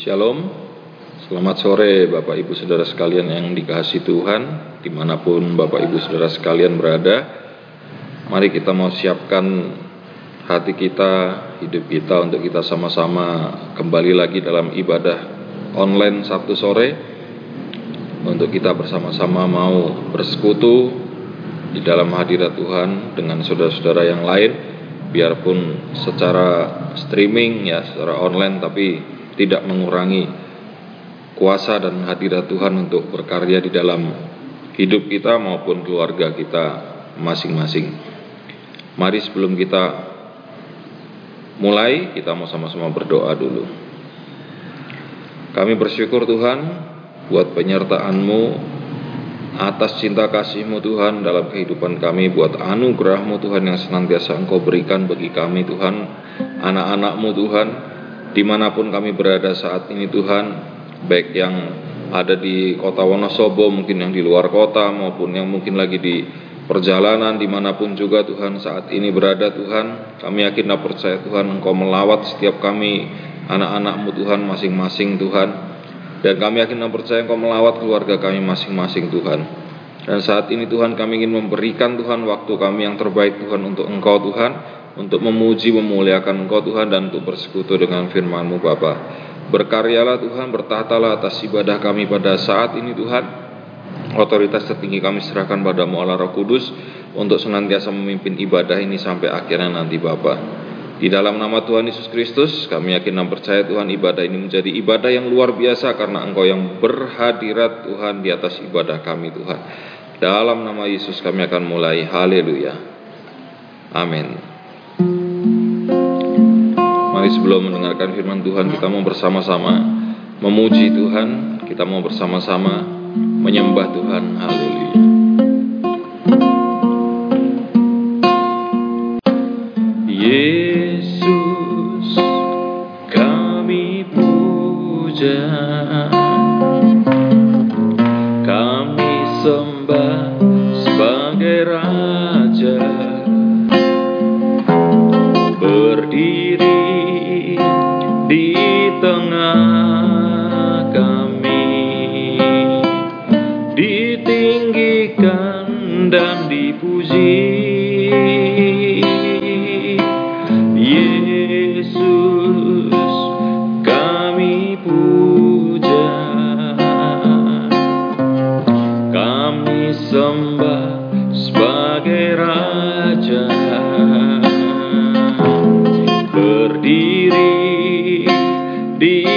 Shalom, selamat sore Bapak Ibu Saudara sekalian yang dikasih Tuhan Di mana pun Bapak Ibu Saudara sekalian berada. Mari kita mau siapkan hati kita, hidup kita untuk kita sama-sama kembali lagi dalam ibadah online Sabtu sore. Untuk kita bersama-sama mau bersekutu di dalam hadirat Tuhan dengan saudara-saudara yang lain. Biarpun secara streaming ya, secara online tapi tidak mengurangi kuasa dan hadirat Tuhan untuk berkarya di dalam hidup kita maupun keluarga kita masing-masing. Mari sebelum kita mulai, kita mau sama-sama berdoa dulu. Kami bersyukur Tuhan buat penyertaan-Mu atas cinta kasih-Mu Tuhan dalam kehidupan kami buat anugerah-Mu Tuhan yang senantiasa Engkau berikan bagi kami Tuhan anak-anak-Mu Tuhan di mana pun kami berada saat ini Tuhan, baik yang ada di kota Wonosobo, mungkin yang di luar kota, maupun yang mungkin lagi di perjalanan di mana pun juga Tuhan saat ini berada Tuhan, kami yakin dan percaya Tuhan Engkau melawat setiap kami anak-anakmu Tuhan masing-masing Tuhan, dan kami yakin dan percaya Engkau melawat keluarga kami masing-masing Tuhan. Dan saat ini Tuhan kami ingin memberikan Tuhan waktu kami yang terbaik Tuhan untuk Engkau Tuhan untuk memuji memuliakan Engkau Tuhan dan untuk bersekutu dengan firman-Mu Bapa. Berkaryalah Tuhan, bertahtalah atas ibadah kami pada saat ini Tuhan. Otoritas tertinggi kami serahkan padamu Allah Roh Kudus untuk senantiasa memimpin ibadah ini sampai akhirnya nanti Bapa. Di dalam nama Tuhan Yesus Kristus, kami yakin dan percaya Tuhan ibadah ini menjadi ibadah yang luar biasa karena Engkau yang berhadirat Tuhan di atas ibadah kami Tuhan. Dalam nama Yesus kami akan mulai. Haleluya. Amin. Mari sebelum mendengarkan firman Tuhan kita mau bersama-sama memuji Tuhan, kita mau bersama-sama menyembah Tuhan. Haleluya. Yesus berdiri di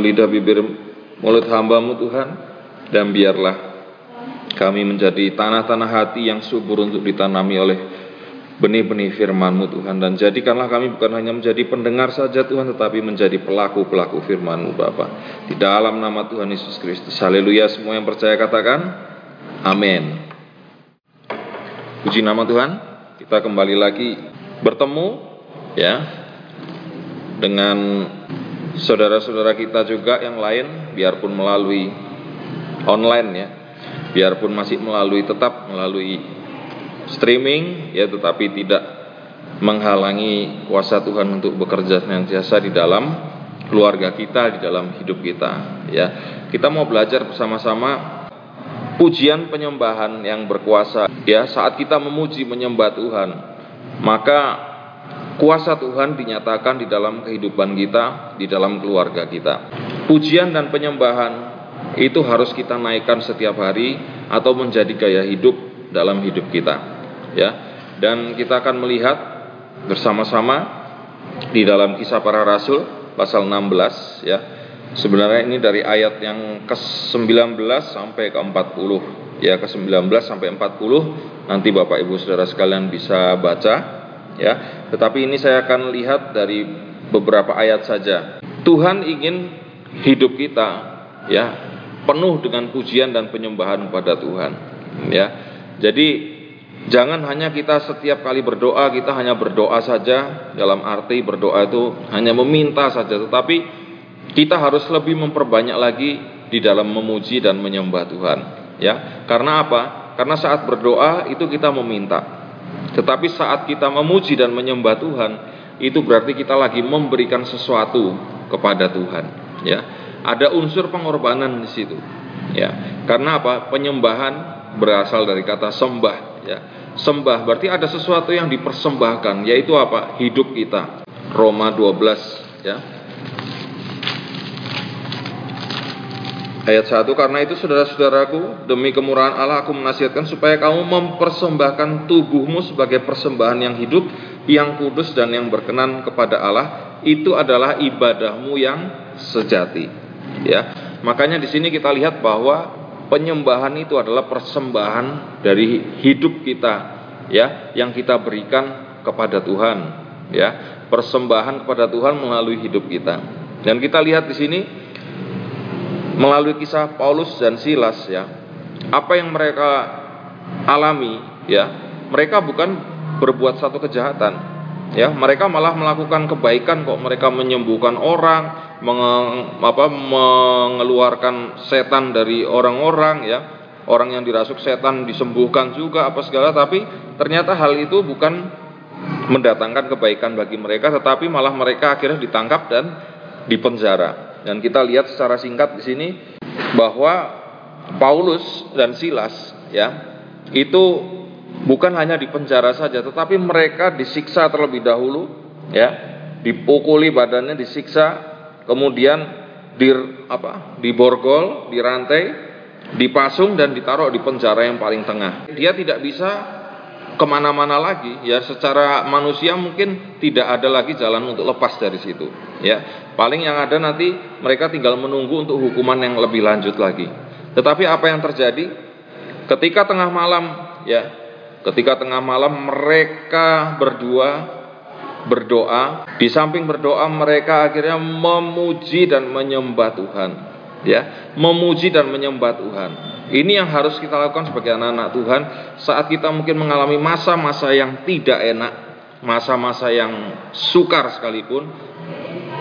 lidah bibir mulut hambamu Tuhan dan biarlah kami menjadi tanah-tanah hati yang subur untuk ditanami oleh benih-benih firman-Mu Tuhan. Dan jadikanlah kami bukan hanya menjadi pendengar saja Tuhan tetapi menjadi pelaku-pelaku firman-Mu Bapa. Di dalam nama Tuhan Yesus Kristus. Haleluya semua yang percaya katakan amin. Puji nama Tuhan. Kita kembali lagi bertemu ya dengan saudara-saudara kita juga yang lain biarpun melalui online ya biarpun masih melalui tetap melalui streaming ya tetapi tidak menghalangi kuasa Tuhan untuk bekerja senantiasa di dalam keluarga kita di dalam hidup kita ya. Kita mau belajar bersama-sama pujian penyembahan yang berkuasa ya. Saat kita memuji menyembah Tuhan maka Kuasa Tuhan dinyatakan di dalam kehidupan kita, di dalam keluarga kita. Pujian dan penyembahan itu harus kita naikkan setiap hari atau menjadi gaya hidup dalam hidup kita. Ya. Dan kita akan melihat bersama-sama di dalam kisah para rasul pasal 16 ya. Sebenarnya ini dari ayat yang ke-19 sampai ke-40 ya ke-19 sampai 40 nanti Bapak Ibu Saudara sekalian bisa baca ya. Tetapi ini saya akan lihat dari beberapa ayat saja. Tuhan ingin hidup kita ya penuh dengan pujian dan penyembahan pada Tuhan ya. Jadi jangan hanya kita setiap kali berdoa kita hanya berdoa saja dalam arti berdoa itu hanya meminta saja tetapi kita harus lebih memperbanyak lagi di dalam memuji dan menyembah Tuhan ya. Karena apa? Karena saat berdoa itu kita meminta tetapi saat kita memuji dan menyembah Tuhan, itu berarti kita lagi memberikan sesuatu kepada Tuhan, ya. Ada unsur pengorbanan di situ. Ya. Karena apa? Penyembahan berasal dari kata sembah, ya. Sembah berarti ada sesuatu yang dipersembahkan, yaitu apa? Hidup kita. Roma 12, ya. Ayat 1 Karena itu saudara-saudaraku Demi kemurahan Allah aku menasihatkan Supaya kamu mempersembahkan tubuhmu Sebagai persembahan yang hidup Yang kudus dan yang berkenan kepada Allah. Itu adalah ibadahmu yang sejati. Ya, Makanya di sini kita lihat bahwa Penyembahan itu adalah persembahan Dari hidup kita Ya, Yang kita berikan kepada Tuhan Ya, Persembahan kepada Tuhan melalui hidup kita. Dan kita lihat di sini melalui kisah Paulus dan Silas ya. Apa yang mereka alami ya, mereka bukan berbuat satu kejahatan. Ya, mereka malah melakukan kebaikan kok. Mereka menyembuhkan orang, menge, apa, mengeluarkan setan dari orang-orang ya. Orang yang dirasuk setan disembuhkan juga apa segala tapi ternyata hal itu bukan mendatangkan kebaikan bagi mereka tetapi malah mereka akhirnya ditangkap dan dipenjara. Dan kita lihat secara singkat di sini bahwa Paulus dan Silas ya itu bukan hanya di penjara saja tetapi mereka disiksa terlebih dahulu ya dipukuli badannya disiksa kemudian di apa diborgol dirantai dipasung dan ditaruh di penjara yang paling tengah. Dia tidak bisa ke mana-mana lagi ya secara manusia mungkin tidak ada lagi jalan untuk lepas dari situ ya paling yang ada nanti mereka tinggal menunggu untuk hukuman yang lebih lanjut lagi. Tetapi apa yang terjadi? Ketika tengah malam ya ketika tengah malam mereka berdua berdoa di samping berdoa mereka akhirnya memuji dan menyembah Tuhan ya. Memuji dan menyembah Tuhan. Ini yang harus kita lakukan sebagai anak-anak Tuhan saat kita mungkin mengalami masa-masa yang tidak enak, masa-masa yang sukar sekalipun,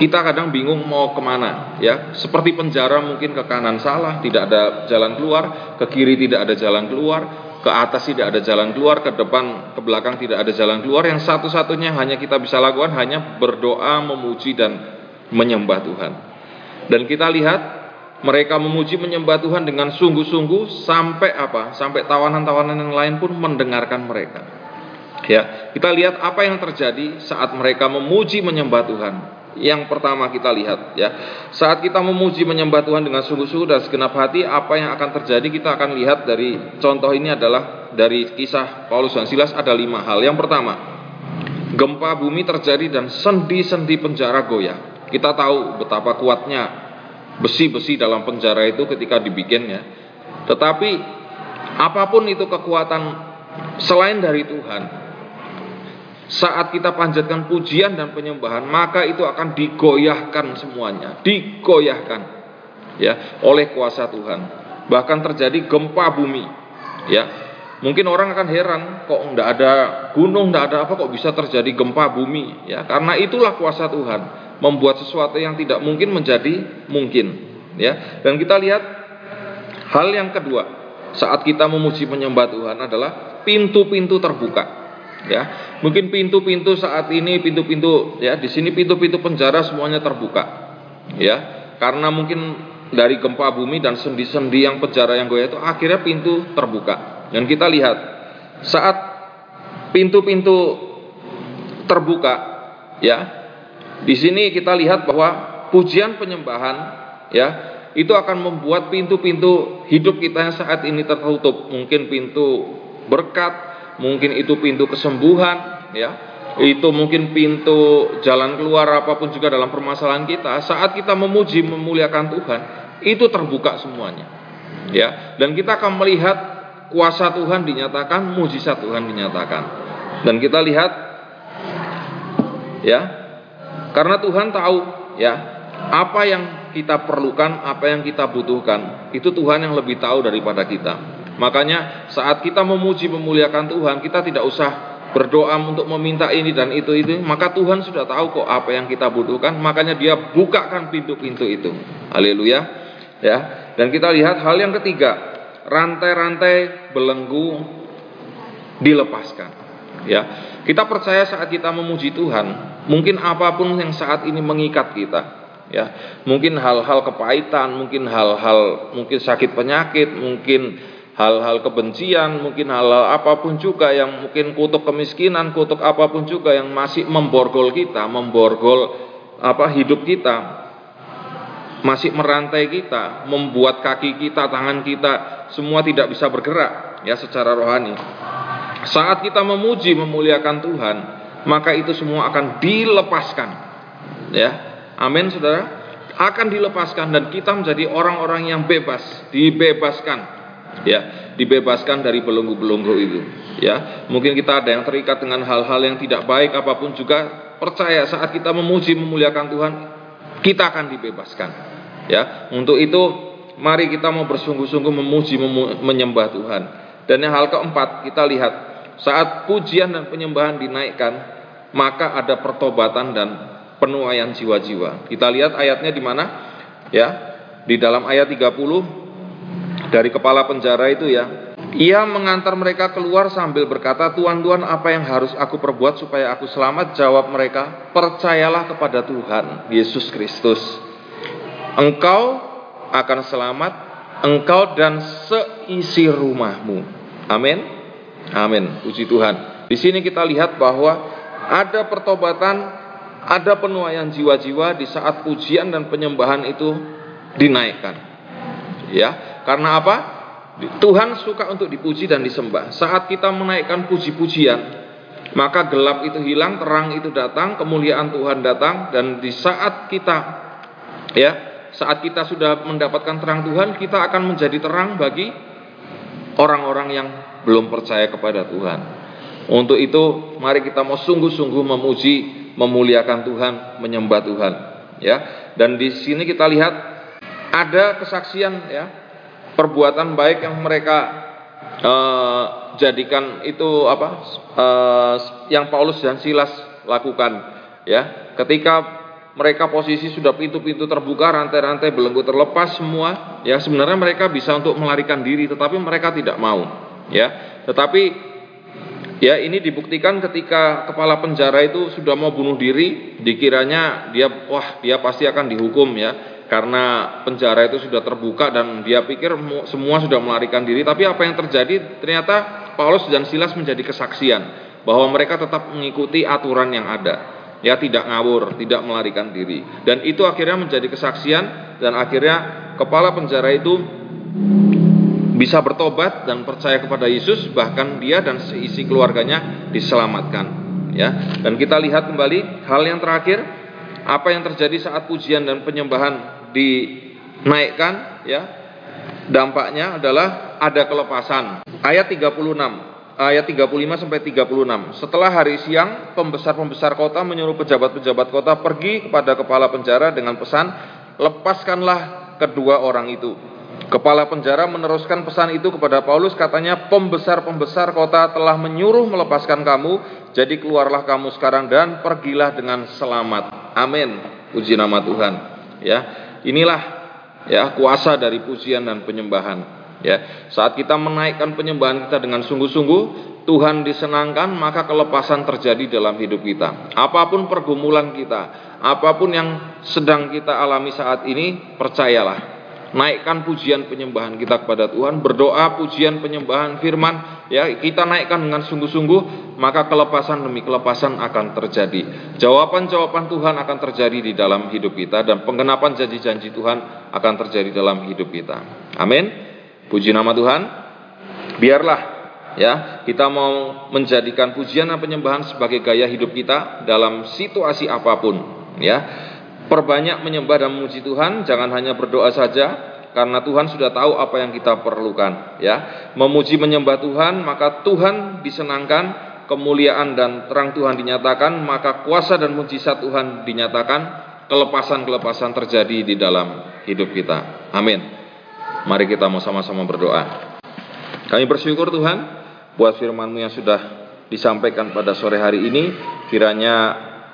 kita kadang bingung mau ke mana ya seperti penjara mungkin ke kanan salah tidak ada jalan keluar ke kiri tidak ada jalan keluar ke atas tidak ada jalan keluar ke depan ke belakang tidak ada jalan keluar yang satu-satunya hanya kita bisa lakukan hanya berdoa memuji dan menyembah Tuhan dan kita lihat mereka memuji menyembah Tuhan dengan sungguh-sungguh sampai apa? Sampai tawanan-tawanan yang lain pun mendengarkan mereka. Ya, kita lihat apa yang terjadi saat mereka memuji menyembah Tuhan. Yang pertama kita lihat ya, saat kita memuji menyembah Tuhan dengan sungguh-sungguh dan segenap hati, apa yang akan terjadi kita akan lihat dari contoh ini adalah dari kisah Paulus dan Silas ada lima hal. Yang pertama, gempa bumi terjadi dan sendi-sendi penjara goyah. Kita tahu betapa kuatnya besi-besi dalam penjara itu ketika dibikinnya. Tetapi apa pun itu kekuatan selain dari Tuhan, saat kita panjatkan pujian dan penyembahan, maka itu akan digoyahkan semuanya, digoyahkan ya oleh kuasa Tuhan. Bahkan terjadi gempa bumi, ya. Mungkin orang akan heran, kok enggak ada gunung, enggak ada apa, kok bisa terjadi gempa bumi? Ya, karena itulah kuasa Tuhan membuat sesuatu yang tidak mungkin menjadi mungkin ya dan kita lihat hal yang kedua saat kita memuji menyembah Tuhan adalah pintu-pintu terbuka ya. Mungkin pintu-pintu saat ini pintu-pintu ya di sini pintu-pintu penjara semuanya terbuka. Ya. Karena mungkin dari gempa bumi dan sendi-sendi yang penjara yang goyah itu akhirnya pintu terbuka. Dan kita lihat saat pintu-pintu terbuka ya di sini kita lihat bahwa pujian penyembahan ya itu akan membuat pintu-pintu hidup kita yang saat ini tertutup. Mungkin pintu berkat, mungkin itu pintu kesembuhan, ya. Itu mungkin pintu jalan keluar apa pun juga dalam permasalahan kita. Saat kita memuji memuliakan Tuhan, itu terbuka semuanya. Ya, dan kita akan melihat kuasa Tuhan dinyatakan, mujizat Tuhan dinyatakan. Dan kita lihat ya, karena Tuhan tahu ya apa yang kita perlukan, apa yang kita butuhkan. Itu Tuhan yang lebih tahu daripada kita. Makanya saat kita memuji memuliakan Tuhan, kita tidak usah berdoa untuk meminta ini dan itu itu, maka Tuhan sudah tahu kok apa yang kita butuhkan, makanya Dia bukakan pintu-pintu itu. Haleluya. Ya. Dan kita lihat hal yang ketiga, rantai-rantai belenggu dilepaskan. Ya. Kita percaya saat kita memuji Tuhan, Mungkin apa pun yang saat ini mengikat kita, ya. Mungkin hal-hal kepahitan, mungkin hal-hal mungkin sakit penyakit, mungkin hal-hal kebencian, mungkin hal-hal apa pun juga yang mungkin kutuk kemiskinan, kutuk apa pun juga yang masih memborgol kita, memborgol apa hidup kita, masih merantai kita, membuat kaki kita, tangan kita semua tidak bisa bergerak ya secara rohani. Saat kita memuji memuliakan Tuhan, maka itu semua akan dilepaskan. Ya. Amin Saudara. Akan dilepaskan dan kita menjadi orang-orang yang bebas, dibebaskan. Ya, dibebaskan dari belenggu-belenggu itu. Ya, mungkin kita ada yang terikat dengan hal-hal yang tidak baik apa pun juga percaya saat kita memuji memuliakan Tuhan, kita akan dibebaskan. Ya, untuk itu mari kita mau bersungguh-sungguh memuji memu menyembah Tuhan. Dan yang hal keempat kita lihat saat pujian dan penyembahan dinaikkan maka ada pertobatan dan penuaian jiwa-jiwa. Kita lihat ayatnya di mana? Ya, di dalam ayat 30 dari kepala penjara itu ya. Ia mengantar mereka keluar sambil berkata, "Tuhan, Tuhan, apa yang harus aku perbuat supaya aku selamat?" Jawab mereka, "Percayalah kepada Tuhan Yesus Kristus. Engkau akan selamat, engkau dan seisi rumahmu." Amin. Amin. Puji Tuhan. Di sini kita lihat bahwa ada pertobatan, ada penuaian jiwa-jiwa di saat pujian dan penyembahan itu dinaikkan. Ya, karena apa? Tuhan suka untuk dipuji dan disembah. Saat kita menaikkan puji-pujian, maka gelap itu hilang, terang itu datang, kemuliaan Tuhan datang dan di saat kita ya, saat kita sudah mendapatkan terang Tuhan, kita akan menjadi terang bagi orang-orang yang belum percaya kepada Tuhan. Untuk itu, mari kita mau sungguh-sungguh memuji, memuliakan Tuhan, menyembah Tuhan, ya. Dan di sini kita lihat ada kesaksian ya perbuatan baik yang mereka uh, jadikan itu apa uh, yang Paulus dan Silas lakukan ya. Ketika mereka posisi sudah pintu-pintu terbuka rantai-rantai belenggu terlepas semua ya sebenarnya mereka bisa untuk melarikan diri tetapi mereka tidak mau ya. Tetapi Ya ini dibuktikan ketika kepala penjara itu sudah mau bunuh diri, dikiranya dia wah dia pasti akan dihukum ya karena penjara itu sudah terbuka dan dia pikir semua sudah melarikan diri. Tapi apa yang terjadi? Ternyata Paulus dan Silas menjadi kesaksian bahwa mereka tetap mengikuti aturan yang ada. Ya tidak ngawur tidak melarikan diri. Dan itu akhirnya menjadi kesaksian dan akhirnya kepala penjara itu bisa bertobat dan percaya kepada Yesus bahkan dia dan seisi keluarganya diselamatkan. Ya dan kita lihat kembali hal yang terakhir apa yang terjadi saat pujian dan penyembahan dinaikkan ya. Dampaknya adalah ada kelepasan. Ayat 36 ayat 35 sampai 36. Setelah hari siang, pembesar-pembesar kota menyuruh pejabat-pejabat kota pergi kepada kepala penjara dengan pesan, "Lepaskanlah kedua orang itu." Kepala penjara meneruskan pesan itu kepada Paulus, katanya, "Pembesar-pembesar kota telah menyuruh melepaskan kamu, jadi keluarlah kamu sekarang dan pergilah dengan selamat." Amin. Puji nama Tuhan. Ya, Inilah ya kuasa dari pujian dan penyembahan. Ya, saat kita menaikkan penyembahan kita dengan sungguh-sungguh, Tuhan disenangkan, maka kelepasan terjadi dalam hidup kita. Apa pun pergumulan kita, apa pun yang sedang kita alami saat ini, percayalah, naikkan pujian penyembahan kita kepada Tuhan, berdoa pujian penyembahan firman, ya kita naikkan dengan sungguh-sungguh, maka kelepasan demi kelepasan akan terjadi. Jawaban-jawaban Tuhan akan terjadi di dalam hidup kita dan penggenapan janji-janji Tuhan akan terjadi dalam hidup kita. Amin. Puji nama Tuhan. Biarlah ya kita mau menjadikan pujian dan penyembahan sebagai gaya hidup kita dalam situasi apa pun ya Perbanyak menyembah dan memuji Tuhan, jangan hanya berdoa saja karena Tuhan sudah tahu apa yang kita perlukan, ya. Memuji menyembah Tuhan, maka Tuhan disenangkan, kemuliaan dan terang Tuhan dinyatakan, maka kuasa dan mujizat Tuhan dinyatakan, kelepasan-kelepasan terjadi di dalam hidup kita. Amin. Mari kita mau sama-sama berdoa. Kami bersyukur Tuhan buat firman-Mu yang sudah disampaikan pada sore hari ini. Kiranya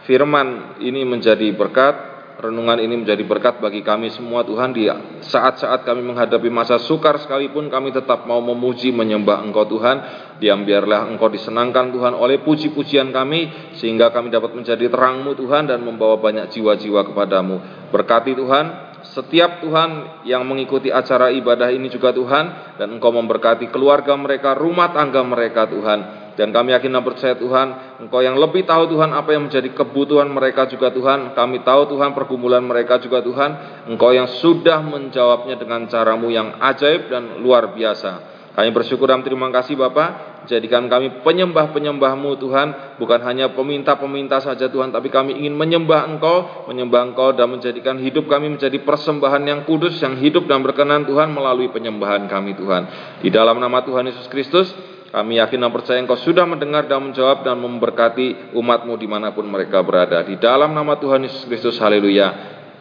firman ini menjadi berkat renungan ini menjadi berkat bagi kami semua Tuhan. Di saat-saat kami menghadapi masa sukar sekalipun kami tetap mau memuji menyembah Engkau Tuhan. Diam biarlah Engkau disenangkan Tuhan oleh puji-pujian kami sehingga kami dapat menjadi terangmu Tuhan dan membawa banyak jiwa-jiwa kepadamu. Berkati Tuhan setiap Tuhan yang mengikuti acara ibadah ini juga Tuhan dan Engkau memberkati keluarga mereka rumah tangga mereka Tuhan dan kami yakin dan percaya Tuhan, Engkau yang lebih tahu Tuhan apa yang menjadi kebutuhan mereka juga Tuhan. Kami tahu Tuhan pergumulan mereka juga Tuhan. Engkau yang sudah menjawabnya dengan caramu yang ajaib dan luar biasa. Kami bersyukur dan terima kasih Bapak. Jadikan kami penyembah-penyembahmu Tuhan. Bukan hanya peminta-peminta saja Tuhan. Tapi kami ingin menyembah Engkau. Menyembah Engkau dan menjadikan hidup kami menjadi persembahan yang kudus. Yang hidup dan berkenan Tuhan melalui penyembahan kami Tuhan. Di dalam nama Tuhan Yesus Kristus. Kami yakin dan percaya Engkau sudah mendengar dan menjawab dan memberkati umatmu di mana pun mereka berada. Di dalam nama Tuhan Yesus Kristus, haleluya.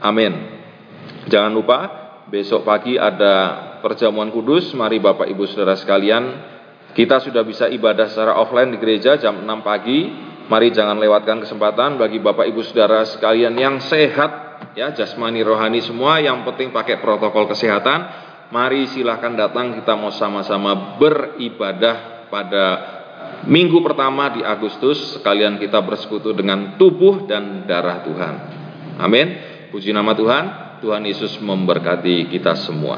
Amin. Jangan lupa, besok pagi ada perjamuan kudus. Mari Bapak Ibu Saudara sekalian, kita sudah bisa ibadah secara offline di gereja jam 6 pagi. Mari jangan lewatkan kesempatan bagi Bapak Ibu Saudara sekalian yang sehat ya jasmani rohani semua yang penting pakai protokol kesehatan. Mari silahkan datang kita mau sama-sama beribadah pada minggu pertama di Agustus sekalian kita bersekutu dengan tubuh dan darah Tuhan. Amin. Puji nama Tuhan. Tuhan Yesus memberkati kita semua.